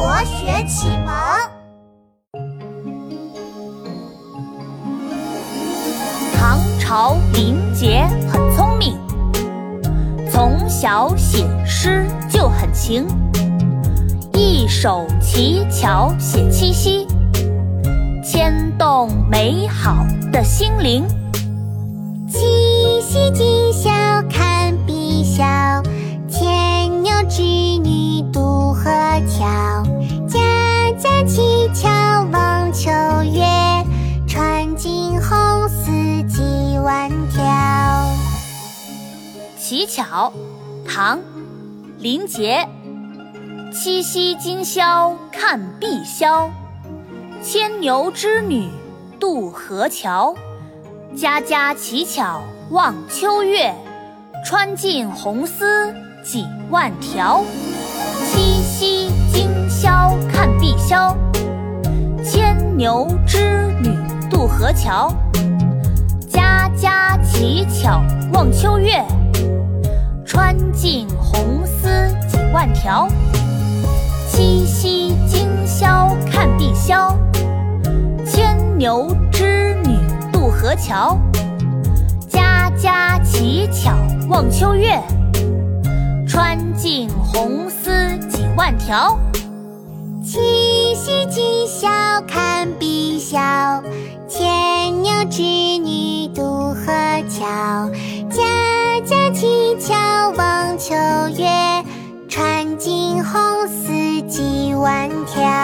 国学启蒙。唐朝林杰很聪明，从小写诗就很勤，一手奇巧写七夕，牵动美好的心灵。七夕节家乞巧望秋月，穿尽红丝几万条。乞巧，唐，林杰。七夕今宵看碧霄，牵牛织女渡河桥。家家乞巧望秋月，穿尽红丝几万条。七夕牛织女渡河桥。家家乞巧望秋月，穿尽红丝几万条。七夕今宵看碧霄，牵牛织女渡。河桥，家家乞巧望秋月，穿尽红丝几万条。七夕今宵看小，牵牛织女渡河桥。家家乞巧望秋月，穿尽红丝几万条。